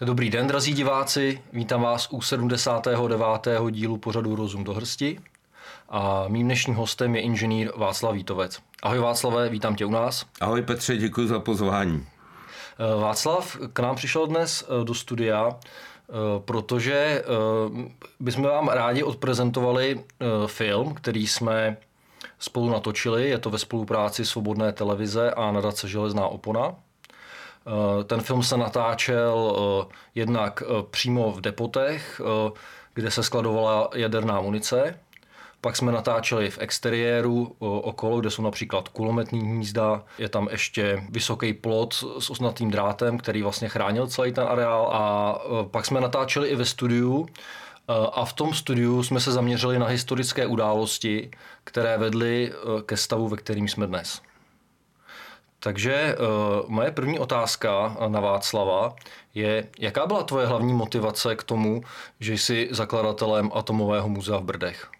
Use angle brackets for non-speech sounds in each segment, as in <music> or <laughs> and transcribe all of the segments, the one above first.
Dobrý den, drazí diváci, vítám vás u 79. dílu pořadu Rozum do hrsti. A mým dnešním hostem je inženýr Václav Vítovec. Ahoj Václave, vítám tě u nás. Ahoj Petře, děkuji za pozvání. Eh, Václav k nám přišel dnes eh, do studia, eh, protože bychom vám rádi odprezentovali film, který jsme spolu natočili. Je to ve spolupráci Svobodné televize a nadace Železná opona. Ten film se natáčel jednak přímo v depotech, kde se skladovala jaderná munice. Pak jsme natáčeli v exteriéru okolo, kde jsou například kulometní hnízda, je tam ještě vysoký plot s osnatým drátem, který vlastně chránil celý ten areál. A pak jsme natáčeli i ve studiu, a v tom studiu jsme se zaměřili na historické události, které vedly ke stavu, ve kterým jsme dnes. Takže moje první otázka na Václava je, jaká byla tvoje hlavní motivace k tomu, že jsi zakladatelem Atomového muzea v Brdech?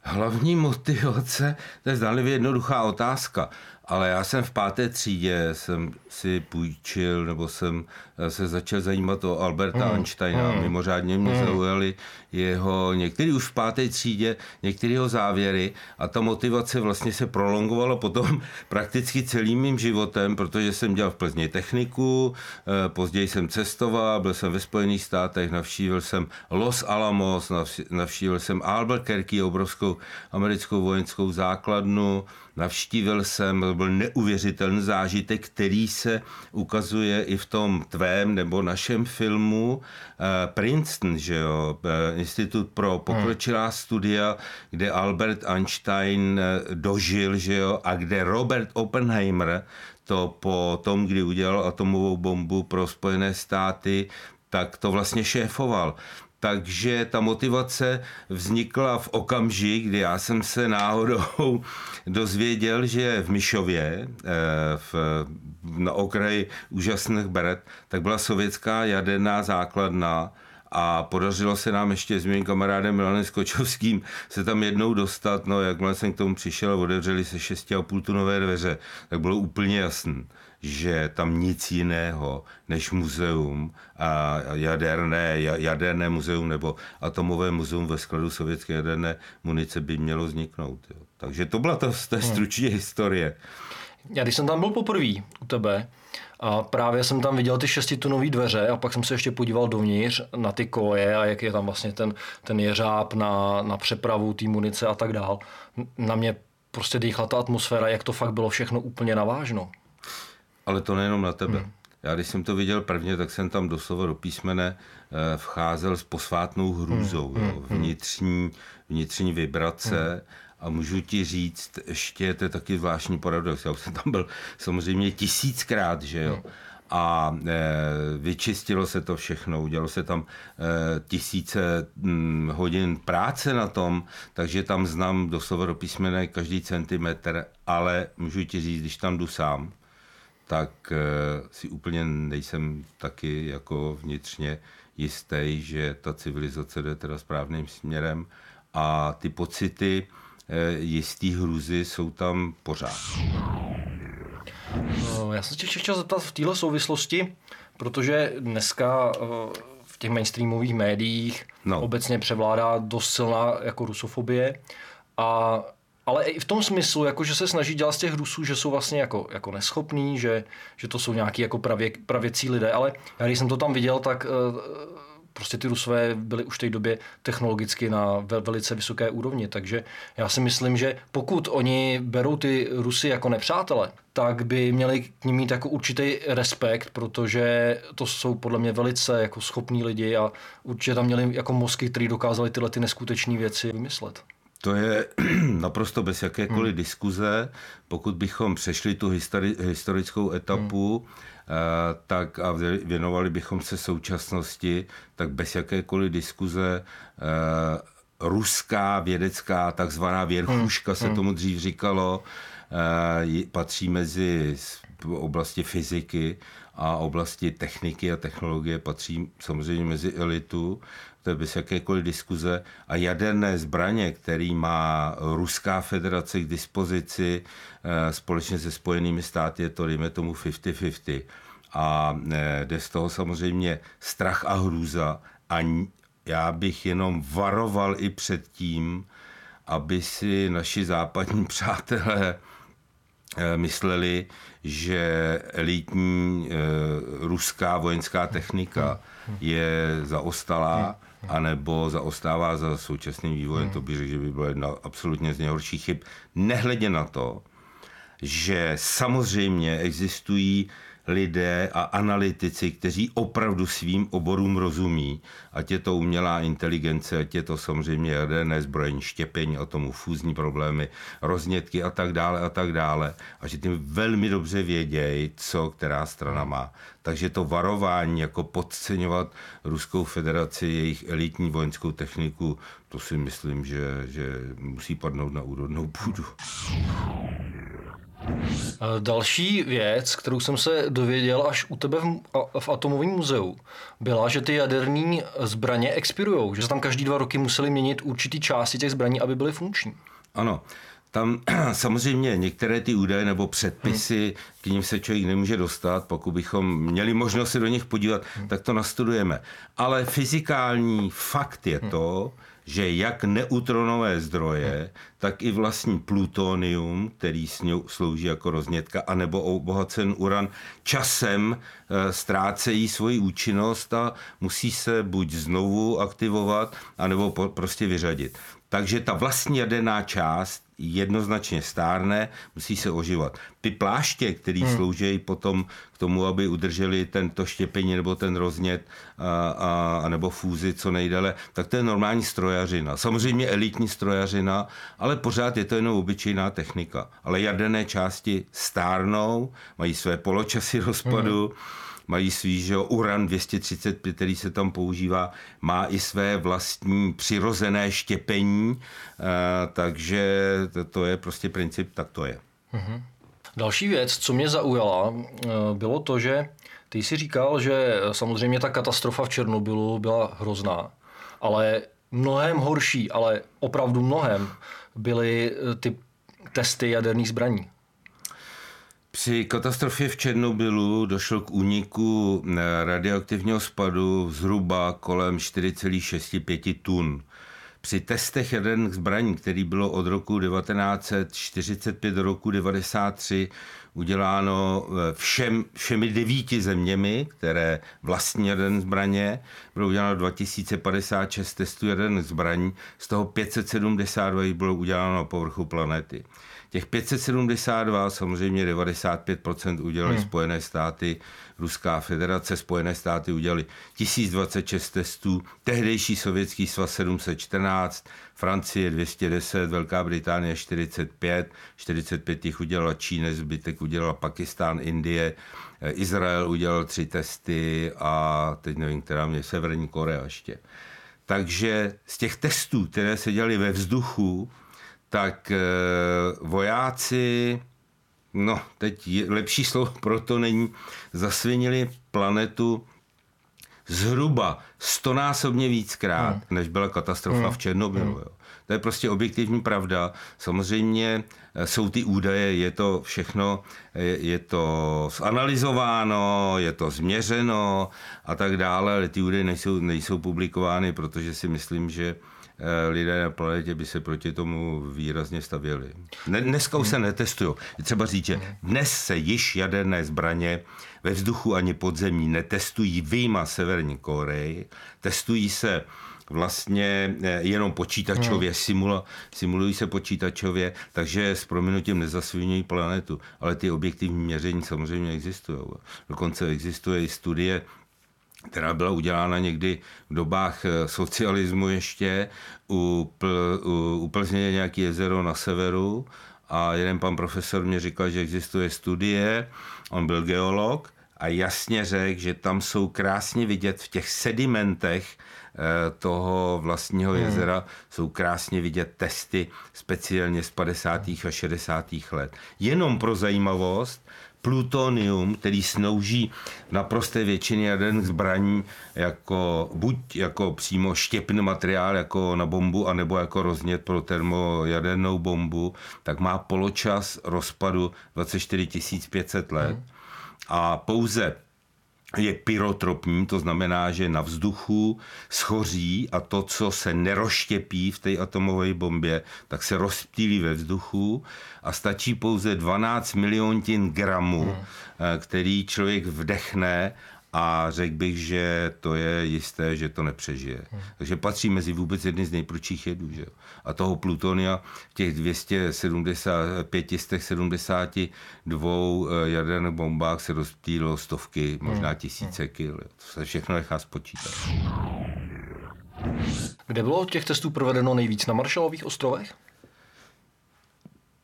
Hlavní motivace, to je zdánlivě jednoduchá otázka, ale já jsem v páté třídě jsem si půjčil, nebo jsem se začal zajímat o Alberta hmm. Einsteina. Hmm. Mimořádně mě hmm. zaujaly jeho, některý už v páté třídě, některé jeho závěry a ta motivace vlastně se prolongovala potom <laughs> prakticky celým mým životem, protože jsem dělal v Plzni techniku, eh, později jsem cestoval, byl jsem ve Spojených státech, navštívil jsem Los Alamos, navštívil jsem Albuquerque, obrovskou americkou vojenskou základnu, navštívil jsem, to byl neuvěřitelný zážitek, který se ukazuje i v tom tvém nebo našem filmu uh, Princeton, že jo, uh, Institut pro pokročilá hmm. studia, kde Albert Einstein uh, dožil, že jo, a kde Robert Oppenheimer to po tom, kdy udělal atomovou bombu pro Spojené státy, tak to vlastně šéfoval. Takže ta motivace vznikla v okamžik, kdy já jsem se náhodou <laughs> dozvěděl, že v Myšově, eh, v, na okraji úžasných beret, tak byla sovětská jaderná základna a podařilo se nám ještě s mým kamarádem Milanem Skočovským se tam jednou dostat, no jakmile jsem k tomu přišel, otevřeli se 6,5 tunové dveře, tak bylo úplně jasné, že tam nic jiného než muzeum a jaderné, jaderné muzeum nebo atomové muzeum ve skladu sovětské jaderné munice by mělo vzniknout. Jo. Takže to byla ta, ta hmm. stručně historie. Já když jsem tam byl poprvé u tebe, a právě jsem tam viděl ty šestitunové dveře a pak jsem se ještě podíval dovnitř na ty koje a jak je tam vlastně ten, ten jeřáb na, na přepravu té munice a tak dál. Na mě prostě dýchla ta atmosféra, jak to fakt bylo všechno úplně navážno. Ale to nejenom na tebe. Hmm. Já když jsem to viděl prvně, tak jsem tam doslova do písmene eh, vcházel s posvátnou hrůzou. Hmm. Jo. Hmm. Vnitřní, vnitřní vibrace hmm. a můžu ti říct, ještě to je taky zvláštní paradox. Já už jsem tam byl samozřejmě tisíckrát, že jo. Hmm a e, vyčistilo se to všechno, udělalo se tam e, tisíce m, hodin práce na tom, takže tam znám doslova do písmene každý centimetr, ale můžu ti říct, když tam jdu sám, tak eh, si úplně nejsem taky jako vnitřně jistý, že ta civilizace jde teda správným směrem a ty pocity eh, jistý hruzy jsou tam pořád. No, já jsem tě chtěl zeptat v téhle souvislosti, protože dneska eh, v těch mainstreamových médiích no. obecně převládá dost silná jako rusofobie a ale i v tom smyslu, jako že se snaží dělat z těch Rusů, že jsou vlastně jako, jako neschopní, že, že to jsou nějaký jako pravě, pravěcí lidé, ale já když jsem to tam viděl, tak uh, prostě ty Rusové byly už v té době technologicky na vel, velice vysoké úrovni, takže já si myslím, že pokud oni berou ty Rusy jako nepřátele, tak by měli k ním mít jako určitý respekt, protože to jsou podle mě velice jako schopní lidi a určitě tam měli jako mozky, který dokázali tyhle ty neskutečné věci vymyslet. To je <clears throat> naprosto bez jakékoliv hmm. diskuze. Pokud bychom přešli tu histori- historickou etapu, hmm. uh, tak a věnovali bychom se současnosti, tak bez jakékoliv diskuze uh, ruská vědecká takzvaná věrchuška hmm. se hmm. tomu dřív říkalo, uh, patří mezi oblasti fyziky a oblasti techniky a technologie patří samozřejmě mezi elitu to je bez jakékoliv diskuze, a jaderné zbraně, který má Ruská federace k dispozici eh, společně se Spojenými státy, je to, dejme tomu, 50-50. a jde z toho samozřejmě strach a hrůza. A já bych jenom varoval i před tím, aby si naši západní <laughs> přátelé eh, mysleli, že elitní ruská vojenská technika je zaostalá, anebo zaostává za současným vývojem. To bych řekl, že by bylo jedna absolutně z nejhorších chyb. Nehledě na to, že samozřejmě existují lidé a analytici, kteří opravdu svým oborům rozumí, ať je to umělá inteligence, ať je to samozřejmě jaderné zbrojení, štěpení, tomu fúzní problémy, roznětky a tak dále a tak dále. A že tím velmi dobře vědějí, co která strana má. Takže to varování, jako podceňovat Ruskou federaci, jejich elitní vojenskou techniku, to si myslím, že, že musí padnout na úrodnou půdu. Další věc, kterou jsem se dověděl až u tebe v, v Atomovém muzeu, byla, že ty jaderné zbraně expirují, že se tam každý dva roky museli měnit určitý části těch zbraní, aby byly funkční. Ano, tam <clears throat> samozřejmě některé ty údaje nebo předpisy, hmm. k ním se člověk nemůže dostat, pokud bychom měli možnost se do nich podívat, hmm. tak to nastudujeme. Ale fyzikální fakt je hmm. Že jak neutronové zdroje, tak i vlastní plutonium, který slouží jako roznětka, anebo obohacen uran, časem eh, ztrácejí svoji účinnost a musí se buď znovu aktivovat, anebo prostě vyřadit. Takže ta vlastní jaderná část jednoznačně stárne, musí se ožívat. Ty pláště, které hmm. slouží potom k tomu, aby udrželi tento štěpení nebo ten roznět a, a, a nebo fúzi co nejdéle, tak to je normální strojařina. Samozřejmě elitní strojařina, ale pořád je to jenom obyčejná technika. Ale jaderné části stárnou, mají své poločasy rozpadu, hmm mají svý, že uran 235, který se tam používá, má i své vlastní přirozené štěpení, eh, takže to, je prostě princip, tak to je. Mm-hmm. Další věc, co mě zaujala, eh, bylo to, že ty jsi říkal, že samozřejmě ta katastrofa v Černobylu byla hrozná, ale mnohem horší, ale opravdu mnohem, byly eh, ty testy jaderných zbraní. Při katastrofě v Černobylu došlo k úniku eh, radioaktivního spadu zhruba kolem 4,65 tun. Při testech jaderných zbraní, který bylo od roku 1945 do roku 1993 uděláno eh, všem, všemi devíti zeměmi, které vlastní jaderné zbraně, bylo uděláno 2056 testů jaderných zbraní, z toho 572 bylo uděláno na povrchu planety. Těch 572, samozřejmě 95% udělali hmm. Spojené státy, Ruská federace, Spojené státy udělali 1026 testů, tehdejší sovětský svaz 714, Francie 210, Velká Británie 45, 45 jich udělala Čína, zbytek udělala Pakistán, Indie, Izrael udělal tři testy a teď nevím, která mě, Severní Korea ještě. Takže z těch testů, které se dělaly ve vzduchu, tak eh, vojáci, no teď je, lepší slovo <laughs> pro to není, zasvinili planetu zhruba stonásobně víckrát, hmm. než byla katastrofa hmm. v Černobylu. Hmm. To je prostě objektivní pravda. Samozřejmě eh, jsou ty údaje, je to všechno, je, je to zanalizováno, je to změřeno a tak dále, ale ty údaje nejsou, nejsou publikovány, protože si myslím, že lidé na planetě by se proti tomu výrazně stavěli. Dneska už se netestují. Třeba říct, že dnes se již jaderné zbraně ve vzduchu ani podzemí netestují výjima Severní Koreji. Testují se vlastně eh, jenom počítačově, hmm. simula, simulují se počítačově, takže s prominutím nezasvinují planetu. Ale ty objektivní měření samozřejmě existují. Dokonce existuje i studie která byla udělána někdy v dobách eh, socialismu ještě. U, pl, u, u Plzně je nějaké jezero na severu a jeden pan profesor mě říkal, že existuje studie, on byl geolog a jasně řekl, že tam jsou krásně vidět v těch sedimentech eh, toho vlastního hmm. jezera hmm. jsou krásně vidět testy speciálně z 50. a 60. let. Jenom pro zajímavost, plutonium, který slouží na prosté většině jaderných zbraní jako buď jako přímo štěpný materiál jako na bombu, anebo jako roznět pro termojadernou bombu, tak má poločas rozpadu 24 500 let. Hmm. A pouze je pyrotropní, to znamená, že na vzduchu schoří a to, co se neroštěpí v té atomové bombě, tak se rozptýlí ve vzduchu a stačí pouze 12 miliontin gramů, hmm. který člověk vdechne a řekl bych, že to je jisté, že to nepřežije. Hmm. Takže patří mezi vůbec jedny z nejprudších jedů. Že? A toho plutonia v těch 270, 572 eh, jaderných bombách se rozptýlo stovky, možná hmm. tisíce hmm. kil. To se všechno nechá spočítat. Kde bylo těch testů provedeno nejvíc? Na Marshallových ostrovech?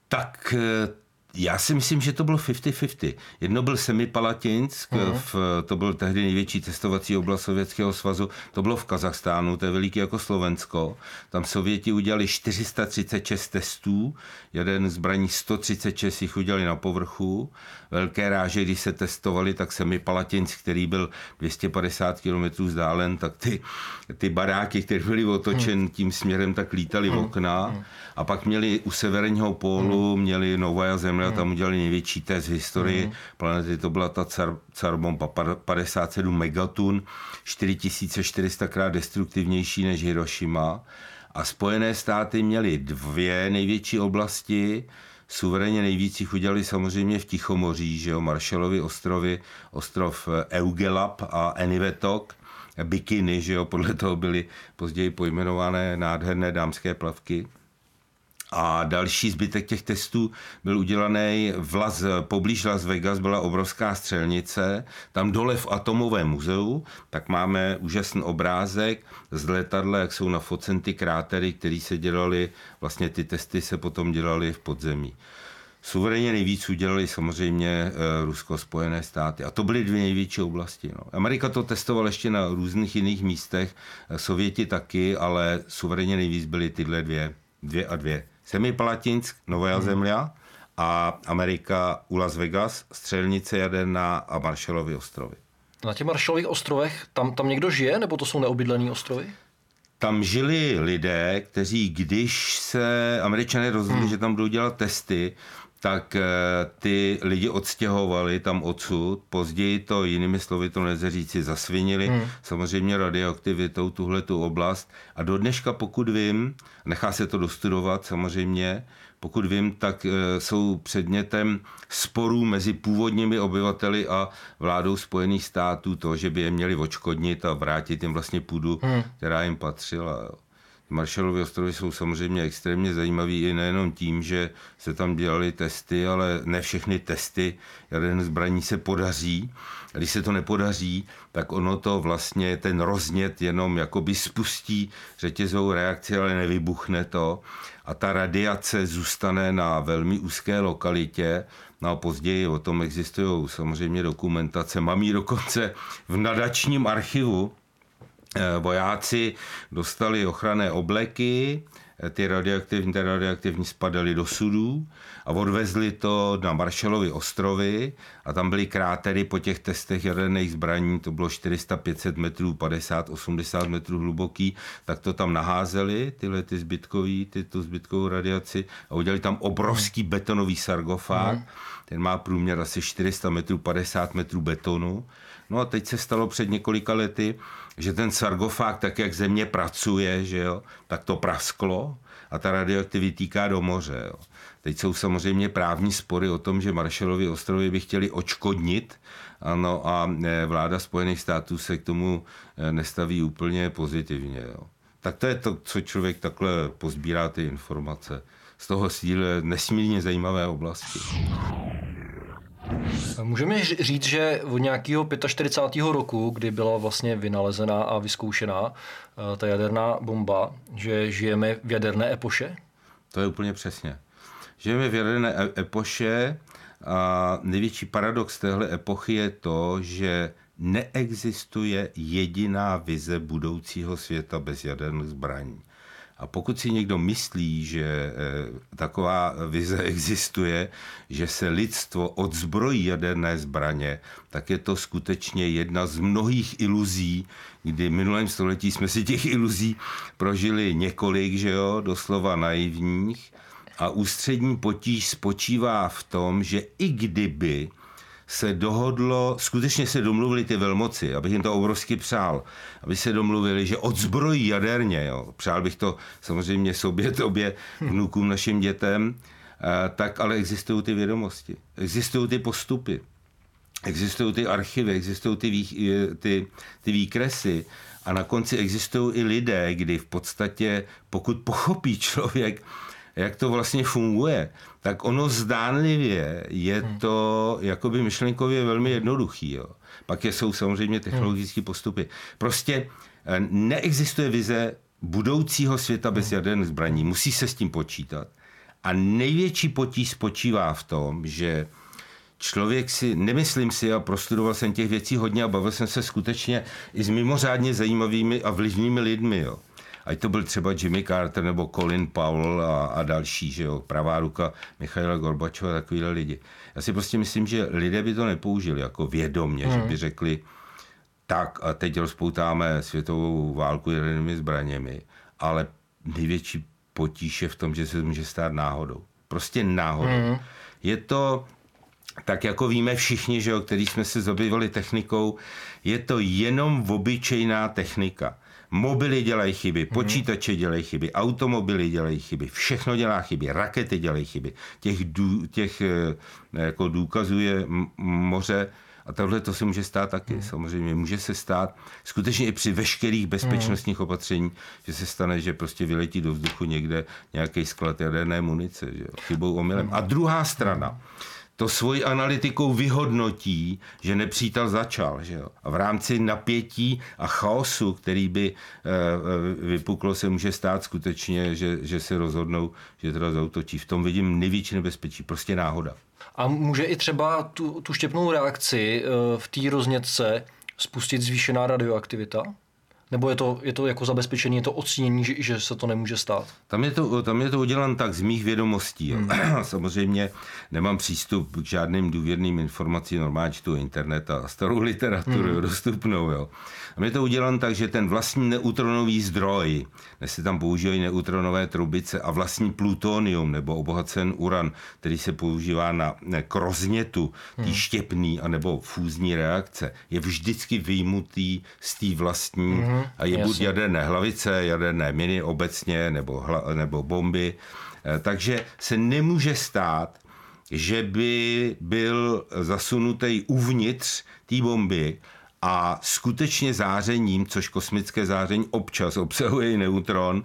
Tak eh, já si myslím, že to bylo 50-50. Jedno byl Semipalatinsk, uh-huh. v, to byl tehdy největší testovací oblast Sovětského svazu, to bylo v Kazachstánu, to je veliký jako Slovensko. Tam Sověti udělali 436 testů, jeden zbraní 136 jich udělali na povrchu. Velké ráže, když se testovali, tak Semipalatinsk, který byl 250 km vzdálen, tak ty, ty baráky, které byly otočen uh-huh. tím směrem, tak lítali v okna. Uh-huh. A pak měli u severního pólu, uh-huh. měli Nová Země a tam udělali největší test v historii mm. planety. To byla ta car, car bomba 57 megatun, 4400 krát destruktivnější než Hiroshima. A Spojené státy měly dvě největší oblasti, suverénně nejvíc jich udělali samozřejmě v Tichomoří, že jo, Marshallovy ostrovy, ostrov Eugelab a Enivetok, bikiny, že jo, podle toho byly později pojmenované nádherné dámské plavky. A další zbytek těch testů byl udělaný v Las, poblíž Las Vegas, byla obrovská střelnice, tam dole v Atomovém muzeu, tak máme úžasný obrázek z letadla, jak jsou nafocen ty krátery, které se dělaly, vlastně ty testy se potom dělaly v podzemí. Suverénně nejvíc udělali samozřejmě eh, Rusko-Spojené státy. A to byly dvě největší oblasti. No. Amerika to testovala ještě na různých jiných místech, eh, Sověti taky, ale suverénně nejvíc byly tyhle dvě, dvě a dvě. Semipalatinsk, Nová hmm. Zemля a Amerika u Las Vegas, střelnice jaderná a Marshallovy ostrovy. Na těch Marshallových ostrovech tam, tam někdo žije, nebo to jsou neobydlené ostrovy? Tam žili lidé, kteří, když se američané rozhodli, hmm. že tam budou dělat testy, tak eh, ty lidi odstěhovali tam odsud. Později to jinými slovy to nelze říci, zasvinili hmm. samozřejmě radioaktivitou tuhle tu oblast. A do dneška, pokud vím, nechá se to dostudovat samozřejmě, pokud vím, tak eh, jsou předmětem sporů mezi původními obyvateli a vládou Spojených států to, že by je měli očkodnit a vrátit jim vlastně půdu, hmm. která jim patřila. Marshallovy ostrovy jsou samozřejmě extrémně zajímavý i nejenom tím, že se tam dělaly testy, ale ne všechny testy jaderných zbraní se podaří. A když se to nepodaří, tak ono to vlastně ten roznět jenom jakoby spustí řetězovou reakci, ale nevybuchne to. A ta radiace zůstane na velmi úzké lokalitě, No a později o tom existují samozřejmě dokumentace. Mám ji dokonce v nadačním archivu, vojáci dostali ochranné obleky, eh, ty radioaktivní, ty radioaktivní spadaly do sudů a odvezli to na Marshallovy ostrovy a tam byly krátery po těch testech jaderných zbraní, to bylo 400-500 metrů, 50-80 metrů hluboký, tak to tam naházeli, tyhle ty zbytkový, ty, tu zbytkovou radiaci a udělali tam obrovský betonový sargofág, mm. ten má průměr asi 400 metrů, 50 metrů betonu. No a teď se stalo před několika lety, že ten sargofág, tak jak země pracuje, že jo, tak to prasklo a ta radioaktivita týká do moře. Jo. Teď jsou samozřejmě právní spory o tom, že Marshallovy ostrovy by chtěli očkodnit, ano, a e, vláda Spojených států se k tomu e, nestaví úplně pozitivně. Jo. Tak to je to, co člověk takhle pozbírá ty informace z toho síle nesmírně zajímavé oblasti. Můžeme říct, že od nějakého 45. roku, kdy byla vlastně vynalezená a vyzkoušená eh, ta jaderná bomba, že žijeme v jaderné epoše? To je úplně přesně. Žijeme v jaderné e- epoše a největší paradox téhle epochy je to, že neexistuje jediná vize budoucího světa bez jaderných zbraní. A pokud si někdo myslí, že eh, taková vize <laughs> existuje, že se lidstvo odzbrojí jaderné zbraně, tak je to skutečně jedna z mnohých iluzí, kdy v minulém století jsme si těch iluzí prožili několik, že jo, doslova naivních. A ústřední potíž spočívá v tom, že i kdyby se dohodlo, skutečně se domluvili ty velmoci, abych jim to obrovsky přál, aby se domluvili, že odzbrojí jaderně, jo. přál bych to samozřejmě sobě, <laughs> tobě, vnukům, našim dětem, eh, tak ale existují ty vědomosti, existují ty postupy, existují ty archivy, existují ty, vý, ty, ty výkresy a na konci existují i lidé, kdy v podstatě, pokud pochopí člověk, jak to vlastně funguje, tak ono zdánlivě je hmm. to jakoby myšlenkově velmi jednoduchý. Jo. Pak je, jsou samozřejmě technologické postupy. Prostě eh, neexistuje vize budoucího světa bez hmm. jaderných zbraní. Musí se s tím počítat. A největší potíž spočívá v tom, že člověk si, nemyslím si, a prostudoval jsem těch věcí hodně a bavil jsem se skutečně i s mimořádně zajímavými a vlivnými lidmi. Jo ať to byl třeba Jimmy Carter nebo Colin Powell a, a další, že jo, pravá ruka Michaila Gorbačova, takovýhle lidi. Já si prostě myslím, že lidé by to nepoužili jako vědomně, hmm. že by řekli, tak a teď rozpoutáme světovou válku jadernými zbraněmi, ale největší potíž je v tom, že se to může stát náhodou. Prostě náhodou. Hmm. Je to, tak jako víme všichni, že jo, který jsme se zabývali technikou, je to jenom obyčejná technika. Mobily dělají chyby, mhm. počítače dělají chyby, automobily dělají chyby, všechno dělá chyby, rakety dělají chyby. Těch, dů, těch eh, jako důkazů je moře. A tohle to se může stát taky, hmm. samozřejmě. Může se stát skutečně i při veškerých bezpečnostních hmm. opatření, že se stane, že prostě vyletí do vzduchu někde nějaký sklad jaderné munice, že jo, chybou omylem. Hmm. A druhá strana, to svojí analytikou vyhodnotí, že nepřítel začal. Že jo? A v rámci napětí a chaosu, který by e, vypuklo, se může stát skutečně, že, že se rozhodnou, že teda zautočí. V tom vidím největší nebezpečí, prostě náhoda. A může i třeba tu, tu štěpnou reakci e, v té roznětce spustit zvýšená radioaktivita? Nebo je to, je to jako zabezpečení, je to odstínění, že, že se to nemůže stát? Tam je to, tam je to udělan tak z mých vědomostí. Hmm. <clears throat> Samozřejmě nemám přístup k žádným důvěrným informacím, normálně čtu internet a starou literaturu hmm. dostupnou. Jo. Tam je to udělan tak, že ten vlastní neutronový zdroj, dnes se tam používají neutronové trubice a vlastní plutonium nebo obohacen uran, který se používá na k roznětu tý hmm. štěpný anebo fúzní reakce, je vždycky vyjmutý z té vlastní hmm a je buď jaderné hlavice, jaderné miny obecně nebo, hla, nebo bomby. Eh, takže se nemůže stát, že by byl zasunutý uvnitř té bomby a skutečně zářením, což kosmické záření občas obsahuje i neutron,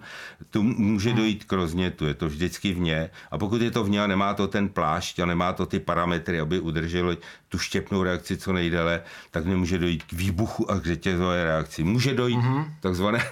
tu může hmm. dojít k roznětu, je to vždycky vně. A pokud je to vně a nemá to ten plášť a nemá to ty parametry, aby udrželo tu štěpnou reakci co nejdéle, tak nemůže dojít k výbuchu a k řetězové reakci. Může dojít mm-hmm. takzvané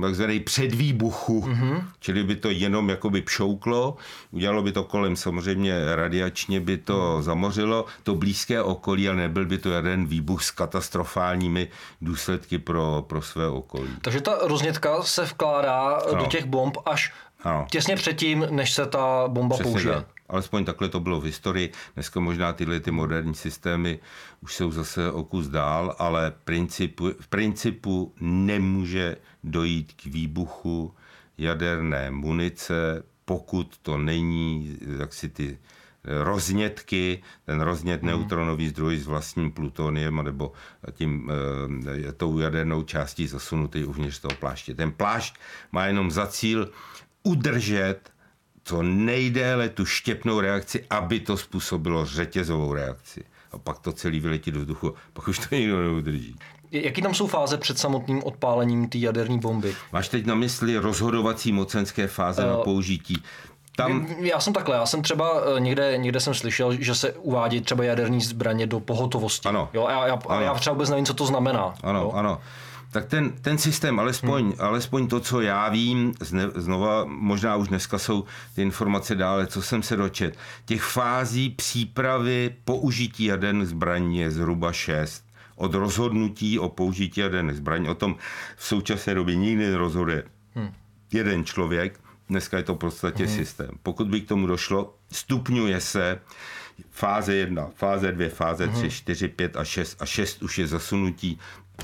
takzvaný předvýbuchu, mm-hmm. čili by to jenom jakoby pšouklo, udělalo by to kolem, samozřejmě radiačně by to mm. zamořilo to blízké okolí, ale nebyl by to jeden výbuch s katastrofálními důsledky pro, pro své okolí. Takže ta roznětka se vkládá no. do těch bomb až ano. těsně předtím, než se ta bomba Přesně použije. Tak. Alespoň takhle to bylo v historii. Dneska možná tyhle ty moderní systémy už jsou zase o kus dál, ale principu, v principu nemůže dojít k výbuchu jaderné munice, pokud to není jaksi ty roznětky, ten roznět hmm. neutronový zdroj s vlastním plutoniem nebo tím e, tou jadernou částí zasunutý uvnitř toho pláště. Ten plášť má jenom za cíl udržet co nejdéle tu štěpnou reakci, aby to způsobilo řetězovou reakci. A pak to celý vyletí do vzduchu, pak už to nikdo neudrží. Jaký tam jsou fáze před samotným odpálením té jaderné bomby? Máš teď na mysli rozhodovací mocenské fáze uh, na použití? Tam... Já jsem takhle, já jsem třeba eh, někde, někde jsem slyšel, že se uvádí třeba jaderní zbraně do pohotovosti. Ano. Jo, a já, já, ano. já třeba vůbec nevím, co to znamená. Ano, jo? ano tak ten, ten systém, alespoň, hmm. alespoň to, co já vím, zne, znova, možná už dneska jsou ty informace dále, co jsem se dočet, těch fází přípravy použití jaderných zbraní je zhruba šest. Od rozhodnutí o použití jaderných zbraní, o tom v současné době nikdy nerozhoduje hmm. jeden člověk, dneska je to v podstatě hmm. systém. Pokud by k tomu došlo, stupňuje se fáze 1, fáze 2, fáze 3, 4, 5 a 6 a 6 už je zasunutí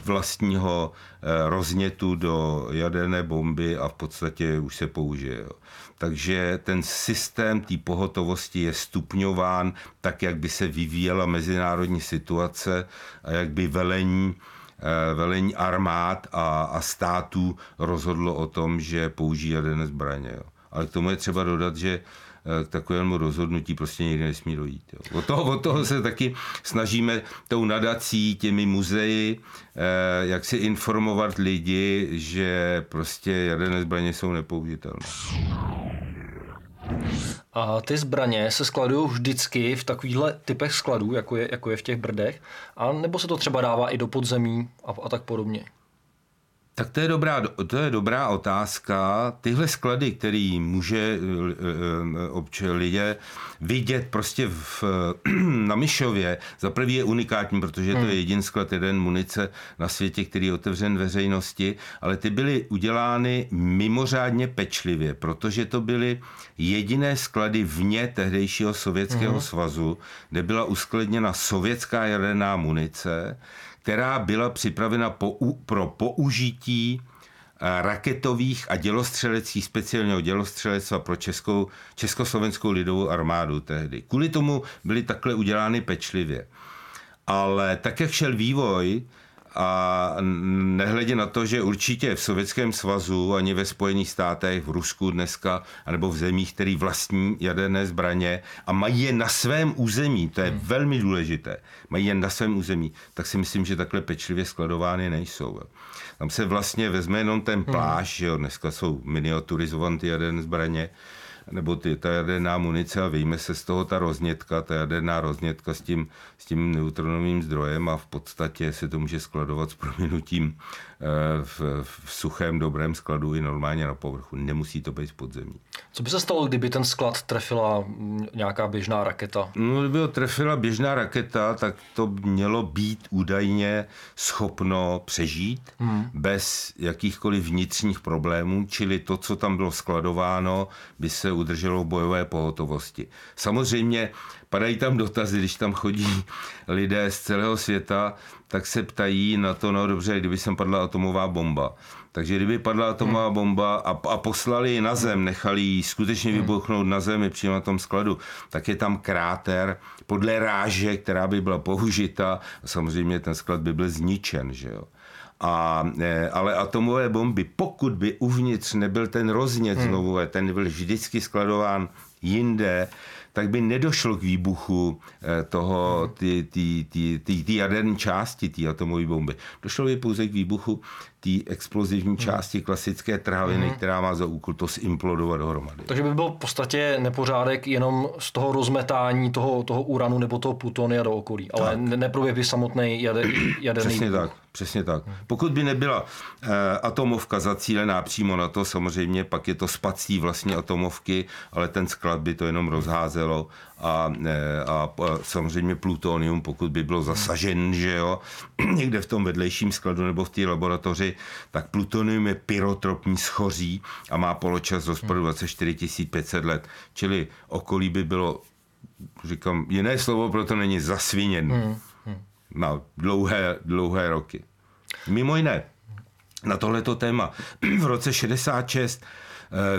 vlastního eh, roznětu do jaderné bomby a v podstatě už se použije. Takže ten systém té pohotovosti je stupňován tak, jak by se vyvíjela mezinárodní situace a jak by velení eh, velení armád a, a států rozhodlo o tom, že použijí jaderné zbraně. Ale k tomu je třeba dodat, že k takovému rozhodnutí prostě někdy nesmí dojít. Jo. Od, toho, od toho se taky snažíme tou nadací, těmi muzeji, eh, jak si informovat lidi, že prostě jaderné zbraně jsou nepoužitelné. A ty zbraně se skladují vždycky v takovýchhle typech skladů, jako je, jako je v těch brdech, a nebo se to třeba dává i do podzemí a, a tak podobně? Tak to je, dobrá, to je dobrá otázka. Tyhle sklady, který může eh, eh, obče lidé vidět prostě v, <clears throat> na Myšově, za prvý je unikátní, protože to je hmm. jediný sklad, jeden munice na světě, který je otevřen veřejnosti, ale ty byly udělány mimořádně pečlivě, protože to byly jediné sklady vně tehdejšího Sovětského hmm. svazu, kde byla uskladněna sovětská jaderná munice, která byla připravena pro použití eh, raketových a dělostřeleckých speciálního dělostřelectva pro českou, československou lidovou armádu tehdy. Kvůli tomu byly takhle udělány pečlivě. Ale tak, jak šel vývoj, a nehledě na to, že určitě v Sovětském svazu, ani ve Spojených státech, v Rusku dneska, anebo v zemích, které vlastní jaderné zbraně a mají je na svém území, to je hmm. velmi důležité, mají je na svém území, tak si myslím, že takhle pečlivě skladovány nejsou. Tam se vlastně vezme jenom ten hmm. pláž, hmm. že jo, dneska jsou miniaturizované ty jaderné zbraně, nebo ty, ta jaderná munice a vyjme se z toho ta roznětka, ta jaderná roznětka s tím, s tím neutronovým zdrojem a v podstatě se to může skladovat s prominutím eh, v, v suchém dobrém skladu i normálně na povrchu. Nemusí to být v podzemí. Co by se stalo, kdyby ten sklad trefila nějaká běžná raketa? No, kdyby ho trefila běžná raketa, tak to mělo být údajně schopno přežít hmm. bez jakýchkoliv vnitřních problémů, čili to, co tam bylo skladováno, by se udrželo v bojové pohotovosti. Samozřejmě padají tam dotazy, když tam chodí lidé z celého světa, tak se ptají na to, no dobře, kdyby sem padla atomová bomba. Takže kdyby padla atomová hmm. bomba a, a poslali ji na zem, nechali ji skutečně hmm. vybuchnout na zemi přímo na tom skladu, tak je tam kráter podle ráže, která by byla použita a samozřejmě ten sklad by byl zničen, že jo. A, e, ale atomové bomby, pokud by uvnitř nebyl ten roznět hmm. znovu, ten byl vždycky skladován jinde, tak by nedošlo k výbuchu eh, toho, ty, ty, ty, ty, ty jaderné části té atomové bomby. Došlo by pouze k výbuchu té explozivní hmm. části klasické trhaviny, hmm. která má za úkol to zimplodovat dohromady. Takže by byl v podstatě nepořádek jenom z toho rozmetání toho, toho uranu nebo toho plutonia do okolí, ale tak. neproběh by samotný jader, jaderný Přesně tak. Přesně tak. Pokud by nebyla eh, atomovka zacílená přímo na to, samozřejmě pak je to spací vlastně atomovky, ale ten sklad by to jenom rozházelo a, eh, a, a samozřejmě plutonium, pokud by bylo zasažen, že jo, <clears throat> někde v tom vedlejším skladu nebo v té laboratoři, tak plutonium je pyrotropní, schoří a má poločas rozpadu 24 500 let. Čili okolí by bylo, říkám, jiné slovo pro to není zasviněn. Hmm na dlouhé, dlouhé roky. Mimo jiné, na tohleto téma <clears throat> v roce 66 eh,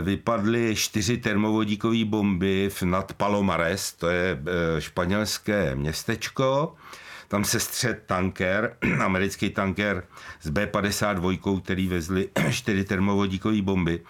vypadly čtyři termovodíkové bomby nad Palomares, to je eh, španělské městečko. Tam se střed tanker, <clears throat> americký tanker s B-52, který vezli <clears throat> čtyři termovodíkové bomby.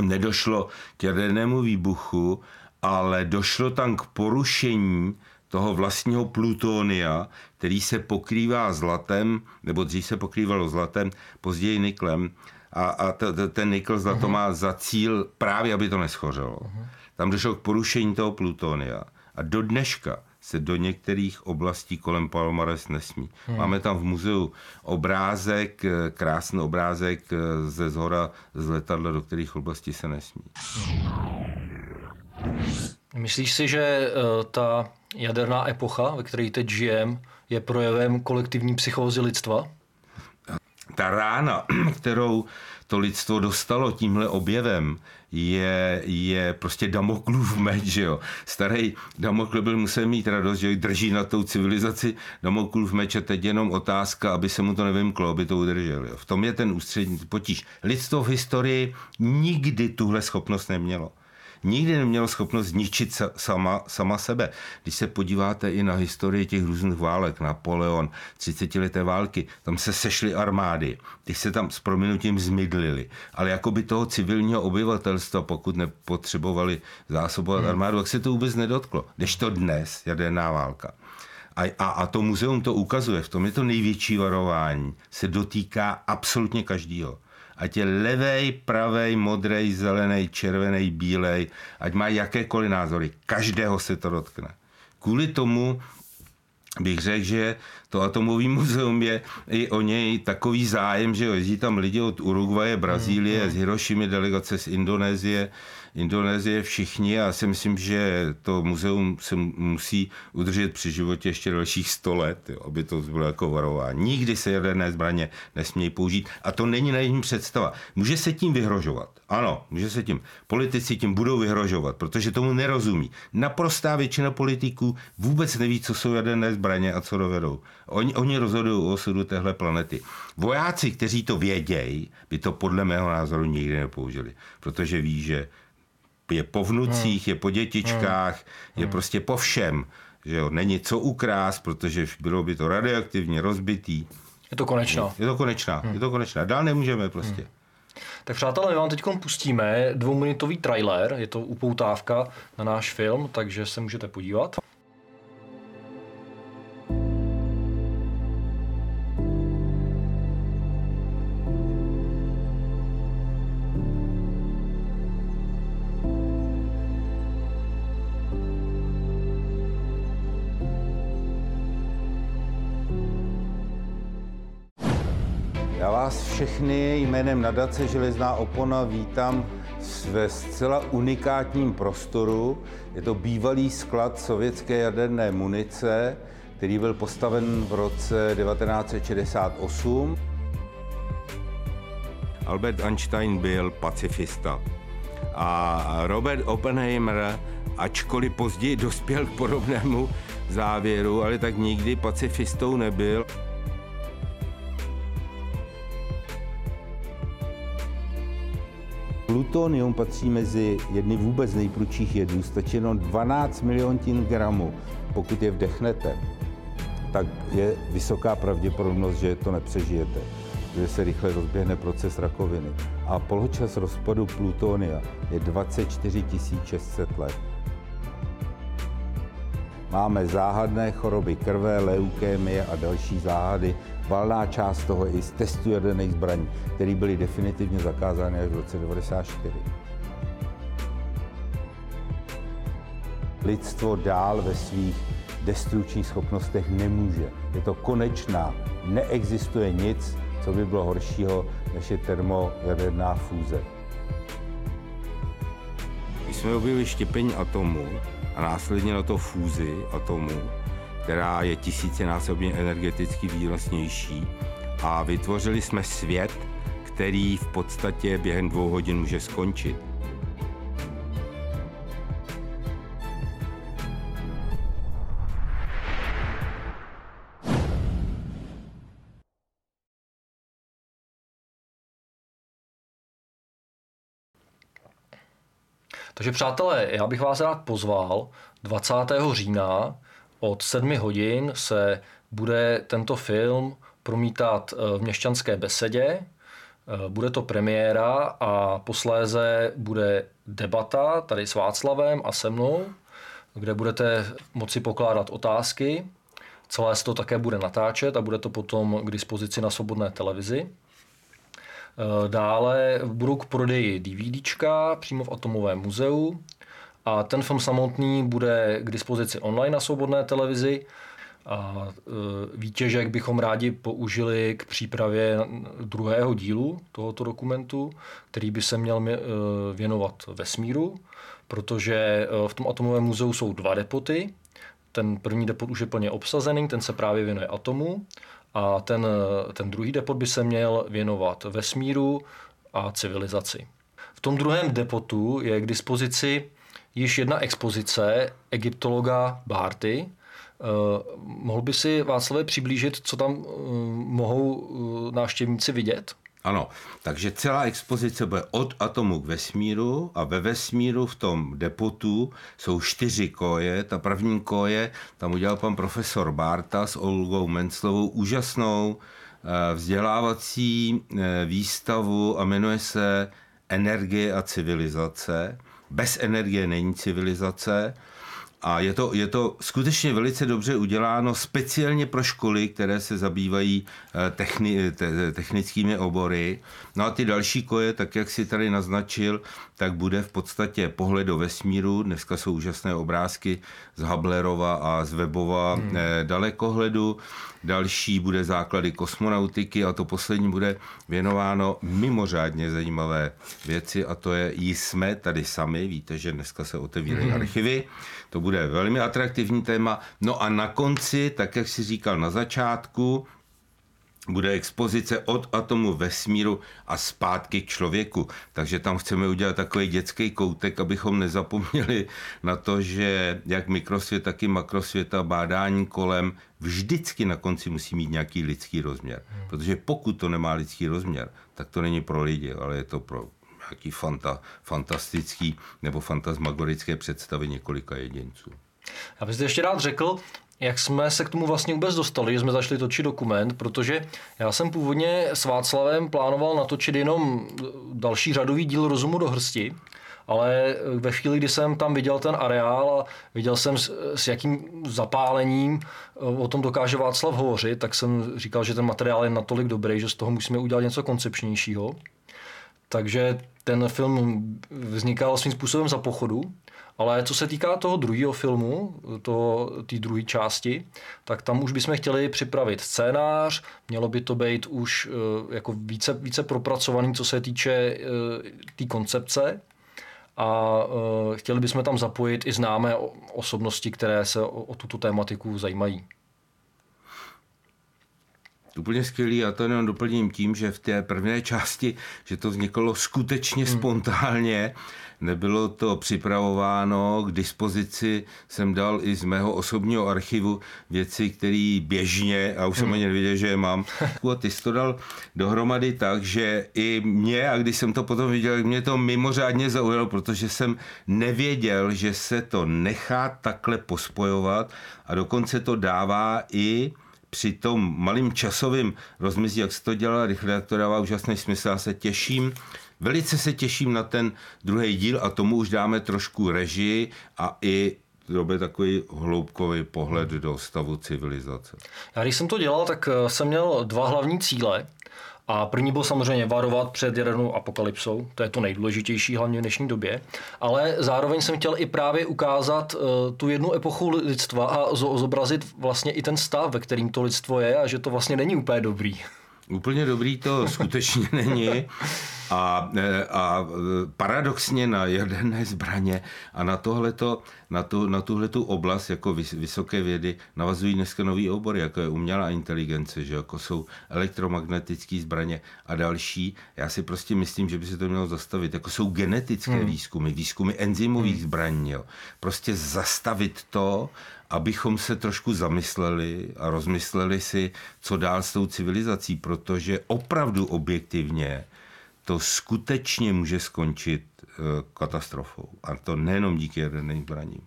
Nedošlo k jadernému výbuchu, ale došlo tam k porušení toho vlastního plutonia, který se pokrývá zlatem, nebo dřív se pokrývalo zlatem, později niklem. A, a t, t, ten nikl zlato uh-huh. má za cíl právě, aby to neschořelo. Uh-huh. Tam došlo k porušení toho plutonia. A do dneška se do některých oblastí kolem Palomares nesmí. Hmm. Máme tam v muzeu obrázek, krásný obrázek ze zhora z letadla, do kterých oblastí se nesmí. Myslíš si, že uh, ta jaderná epocha, ve které teď žijeme, je projevem kolektivní psychózy lidstva? Ta rána, <clears throat> kterou to lidstvo dostalo tímhle objevem, je, je prostě Damoklův meč, že jo. Starý Damokl byl musel mít radost, že drží na tou civilizaci Damoklův meč a teď jenom otázka, aby se mu to nevymklo, aby to udržel. V tom je ten ústřední potíž. Lidstvo v historii nikdy tuhle schopnost nemělo nikdy nemělo schopnost zničit sama, sama sebe. Když se podíváte i na historii těch různých válek, Napoleon, 30 leté války, tam se sešly armády, ty se tam s prominutím zmydlili, ale jako by toho civilního obyvatelstva, pokud nepotřebovali zásobovat hmm. armádu, tak se to vůbec nedotklo. Když to dnes, jaderná válka. A, a, a to muzeum to ukazuje, v tom je to největší varování, se dotýká absolutně každýho ať je levej, pravej, modrej, zelený, červený, bílej, ať má jakékoliv názory, každého se to dotkne. Kvůli tomu bych řekl, že to atomový muzeum je i o něj takový zájem, že jezdí tam lidi od Uruguaye, Brazílie, mm, z Hirošimy, delegace z Indonésie, Indonésie všichni a já si myslím, že to muzeum se musí udržet při životě ještě dalších 100 let, jo, aby to bylo jako varování. Nikdy se jaderné zbraně nesmějí použít a to není na jejím představa. Může se tím vyhrožovat. Ano, může se tím. Politici tím budou vyhrožovat, protože tomu nerozumí. Naprostá většina politiků vůbec neví, co jsou jaderné zbraně a co dovedou. Oni, oni rozhodují o osudu téhle planety. Vojáci, kteří to vědějí, by to podle mého názoru nikdy nepoužili, protože ví, že je po vnucích, je po dětičkách, je prostě po všem. Že jo, není co ukrást, protože bylo by to radioaktivně rozbitý. Je to konečná. Je to konečná, hmm. je to konečná. Dál nemůžeme prostě. Hmm. Tak přátelé, my vám teď pustíme dvouminutový trailer, je to upoutávka na náš film, takže se můžete podívat. Všechny jménem nadace Železná opona vítám ve zcela unikátním prostoru. Je to bývalý sklad sovětské jaderné munice, který byl postaven v roce 1968. Albert Einstein byl pacifista a Robert Oppenheimer, ačkoliv později dospěl k podobnému závěru, ale tak nikdy pacifistou nebyl. Plutonium patří mezi jedny vůbec nejprudších jedů. Stačí jenom 12 miliontin gramů. Pokud je vdechnete, tak je vysoká pravděpodobnost, že to nepřežijete, že se rychle rozběhne proces rakoviny. A poločas rozpadu plutonia je 24 600 let. Máme záhadné choroby krve, leukémie a další záhady. Valná část toho i z testu jaderných zbraní, které byly definitivně zakázány až v roce 1994. Lidstvo dál ve svých destručních schopnostech nemůže. Je to konečná. Neexistuje nic, co by bylo horšího, než je termojaderná fúze. Když jsme objevili štěpení atomu, a následně na to fúzi atomu, která je tisícinásobně energeticky výnosnější a vytvořili jsme svět, který v podstatě během dvou hodin může skončit. Takže přátelé, já bych vás rád pozval 20. října od 7 hodin se bude tento film promítat eh, v Měšťanské besedě. Eh, bude to premiéra a posléze bude debata tady s Václavem a se mnou, kde budete moci pokládat otázky. Celé se to také bude natáčet a bude to potom k dispozici na svobodné televizi. Eh, dále budou k prodeji DVDčka přímo v Atomovém muzeu a ten film samotný bude k dispozici online na svobodné televizi. A eh, výtěžek bychom rádi použili k přípravě druhého dílu tohoto dokumentu, který by se měl eh, věnovat vesmíru, protože v tom atomovém muzeu jsou dva depoty. Ten první depot už je plně obsazený, ten se právě věnuje atomu a ten, ten druhý depot by se měl věnovat vesmíru a civilizaci. V tom druhém depotu je k dispozici již jedna expozice egyptologa Bárty. Mohl by si Václavé přiblížit, co tam mohou návštěvníci vidět? Ano, takže celá expozice bude od atomu k vesmíru a ve vesmíru v tom depotu jsou čtyři koje. Ta první koje tam udělal pan profesor Barta s Olgou Menclovou úžasnou eh, vzdělávací eh, výstavu a jmenuje se Energie a civilizace. Bez energie není civilizace. A je to, je to skutečně velice dobře uděláno speciálně pro školy, které se zabývají eh, techni, te, technickými obory. No a ty další koje, tak jak si tady naznačil, tak bude v podstatě pohled do vesmíru. Dneska jsou úžasné obrázky z Hablerova a z Webova hmm. Eh, dalekohledu. Další bude základy kosmonautiky a to poslední bude věnováno mimořádně zajímavé věci a to je jsme tady sami. Víte, že dneska se otevírají hmm. archivy. To bude velmi atraktivní téma. No a na konci, tak jak si říkal na začátku, bude expozice od atomu vesmíru a zpátky k člověku. Takže tam chceme udělat takový dětský koutek, abychom nezapomněli na to, že jak mikrosvět, tak i makrosvěta, bádání kolem vždycky na konci musí mít nějaký lidský rozměr. Protože pokud to nemá lidský rozměr, tak to není pro lidi, ale je to pro nějaký fanta, fantastický nebo fantasmagorické představy několika jedinců. Já bych ještě rád řekl, jak jsme se k tomu vlastně vůbec dostali, že jsme zašli točit dokument, protože já jsem původně s Václavem plánoval natočit jenom další řadový díl Rozumu do hrsti, ale ve chvíli, kdy jsem tam viděl ten areál a viděl jsem s, s jakým zapálením o tom dokáže Václav hovořit, tak jsem říkal, že ten materiál je natolik dobrý, že z toho musíme udělat něco koncepčnějšího. Takže ten film vznikal svým způsobem za pochodu, ale co se týká toho druhého filmu, té druhé části, tak tam už bychom chtěli připravit scénář, mělo by to být už eh, jako více, více propracovaný, co se týče eh, té koncepce a uh, chtěli bychom tam zapojit i známé osobnosti, které se o, o tuto tématiku zajímají. Úplně skvělý a to jenom doplním tím, že v té první části, že to vzniklo skutečně hmm. spontánně, nebylo to připravováno, k dispozici jsem dal i z mého osobního archivu věci, které běžně, a už jsem hmm. ani nevěděl, že je mám, <laughs> a ty jsi to dal dohromady tak, že i mě, a když jsem to potom viděl, mě to mimořádně zaujalo, protože jsem nevěděl, že se to nechá takhle pospojovat a dokonce to dává i při tom malým časovým rozmezí, jak se to dělá rychle, jak to dává úžasný smysl. Já se těším, velice se těším na ten druhý díl a tomu už dáme trošku režii a i to takový hloubkový pohled do stavu civilizace. Já když jsem to dělal, tak eh, jsem měl dva hlavní cíle. A první byl samozřejmě varovat před jadernou apokalypsou, to je to nejdůležitější hlavně v dnešní době, ale zároveň jsem chtěl i právě ukázat uh, tu jednu epochu lidstva a zobrazit vlastně i ten stav, ve kterým to lidstvo je a že to vlastně není úplně dobrý. Úplně dobrý to skutečně <laughs> není. A, e, a paradoxně na jaderné zbraně a na tohleto, na, tu, na tuhletu oblast jako vysoké vědy navazují dneska nový obory, jako je umělá inteligence, že jako jsou elektromagnetické zbraně a další. Já si prostě myslím, že by se to mělo zastavit. Jako jsou genetické hmm. výzkumy, výzkumy enzymových hmm. zbraní. Jo. Prostě zastavit to abychom se trošku zamysleli a rozmysleli si, co dál s tou civilizací, protože opravdu objektivně to skutečně může skončit eh, katastrofou. A to nejenom díky jaderným zbraním.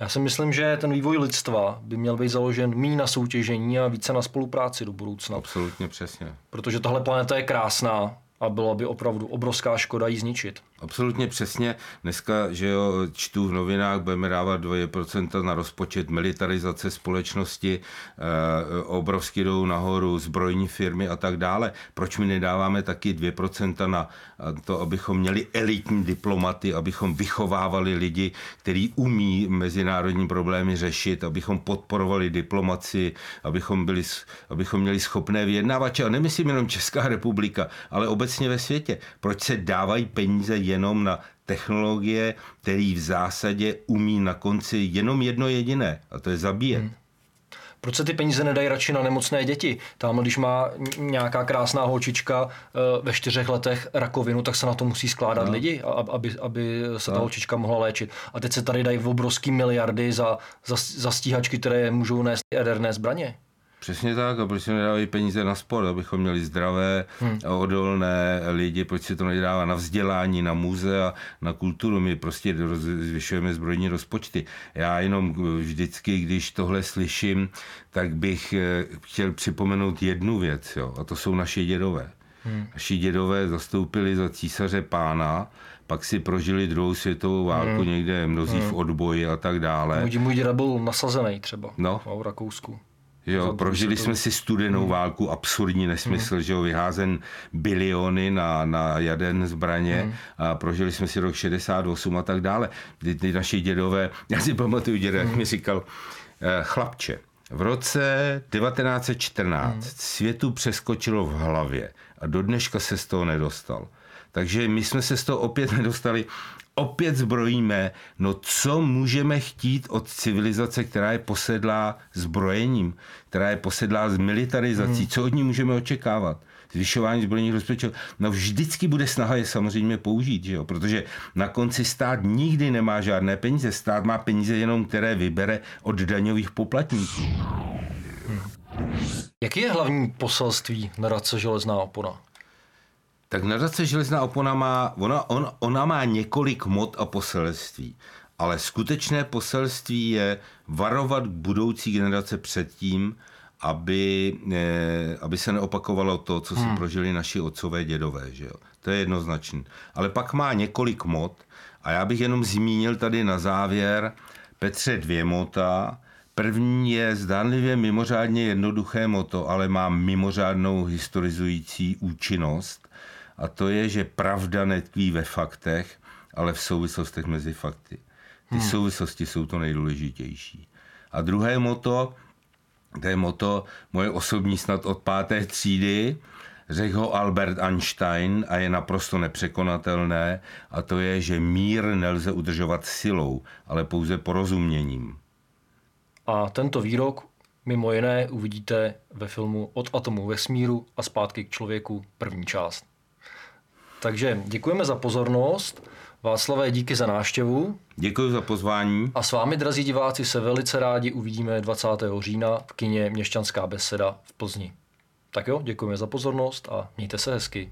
Já si myslím, že ten vývoj lidstva by měl být založen méně na soutěžení a více na spolupráci do budoucna. Absolutně přesně. Protože tahle planeta je krásná a byla by opravdu obrovská škoda ji zničit. Absolutně přesně. Dneska, že jo, čtu v novinách, budeme dávat 2% na rozpočet militarizace společnosti, e, obrovsky jdou nahoru zbrojní firmy a tak dále. Proč my nedáváme taky 2% na to, abychom měli elitní diplomaty, abychom vychovávali lidi, kteří umí mezinárodní problémy řešit, abychom podporovali diplomaci, abychom, byli, abychom měli schopné vyjednávače. A nemyslím jenom Česká republika, ale obecně ve světě. Proč se dávají peníze jenom na technologie, který v zásadě umí na konci jenom jedno jediné, a to je zabíjet. Hmm. Proč se ty peníze nedají radši na nemocné děti? Tam, když má nějaká krásná holčička eh, ve čtyřech letech rakovinu, tak se na to musí skládat no. lidi, aby, aby se ta no. holčička mohla léčit. A teď se tady dají obrovský miliardy za, za, za stíhačky, které můžou nést jaderné zbraně. Přesně tak, a proč se nedávají peníze na sport, abychom měli zdravé hmm. odolné lidi, proč se to nedává na vzdělání, na muzea, na kulturu, my prostě zvyšujeme zbrojní rozpočty. Já jenom vždycky, když tohle slyším, tak bych eh, chtěl připomenout jednu věc, jo, a to jsou naše dědové. Hmm. Naši dědové zastoupili za císaře pána, pak si prožili druhou světovou válku hmm. někde mnozí hmm. v odboji a tak dále. Můj, můj děda byl nasazený třeba no. v Rakousku. Jo, prožili jsme si studenou hmm. válku, absurdní nesmysl, hmm. že jo, vyházen biliony na, na jaden zbraně hmm. a prožili jsme si rok 68 a tak dále. Ty, ty naši dědové, <laughs> já si pamatuju děda, hmm. jak mi říkal, eh, chlapče, v roce 1914 hmm. světu přeskočilo v hlavě a do dneška se z toho nedostal. Takže my jsme se z toho opět <laughs> nedostali opět zbrojíme, no co můžeme chtít od civilizace, která je posedlá zbrojením, která je posedlá s militarizací, hmm. co od ní můžeme očekávat? Zvyšování zbrojních rozpočtů. No vždycky bude snaha je samozřejmě použít, že jo? protože na konci stát nikdy nemá žádné peníze. Stát má peníze jenom, které vybere od daňových poplatníků. Hmm. Jaký je hlavní poselství nadace Železná opona? Tak nadace Železná opona má, ona, on, ona má několik mod a poselství. Ale skutečné poselství je varovat budoucí generace před tím, aby, eh, aby se neopakovalo to, co si hmm. prožili naši otcové dědové. Že jo? To je jednoznačné. Ale pak má několik mod a já bych jenom zmínil tady na závěr Petře dvě mota. První je zdánlivě mimořádně jednoduché moto, ale má mimořádnou historizující účinnost a to je, že pravda netkví ve faktech, ale v souvislostech mezi fakty. Ty hmm. souvislosti jsou to nejdůležitější. A druhé moto, to je moto moje osobní snad od páté třídy, řekl ho Albert Einstein a je naprosto nepřekonatelné a to je, že mír nelze udržovat silou, ale pouze porozuměním. A tento výrok mimo jiné uvidíte ve filmu Od atomu vesmíru a zpátky k člověku první část. Takže děkujeme za pozornost. Václavé, díky za návštěvu. Děkuji za pozvání. A s vámi, drazí diváci, se velice rádi uvidíme 20. října v kině Měšťanská beseda v Plzni. Tak jo, děkujeme za pozornost a mějte se hezky.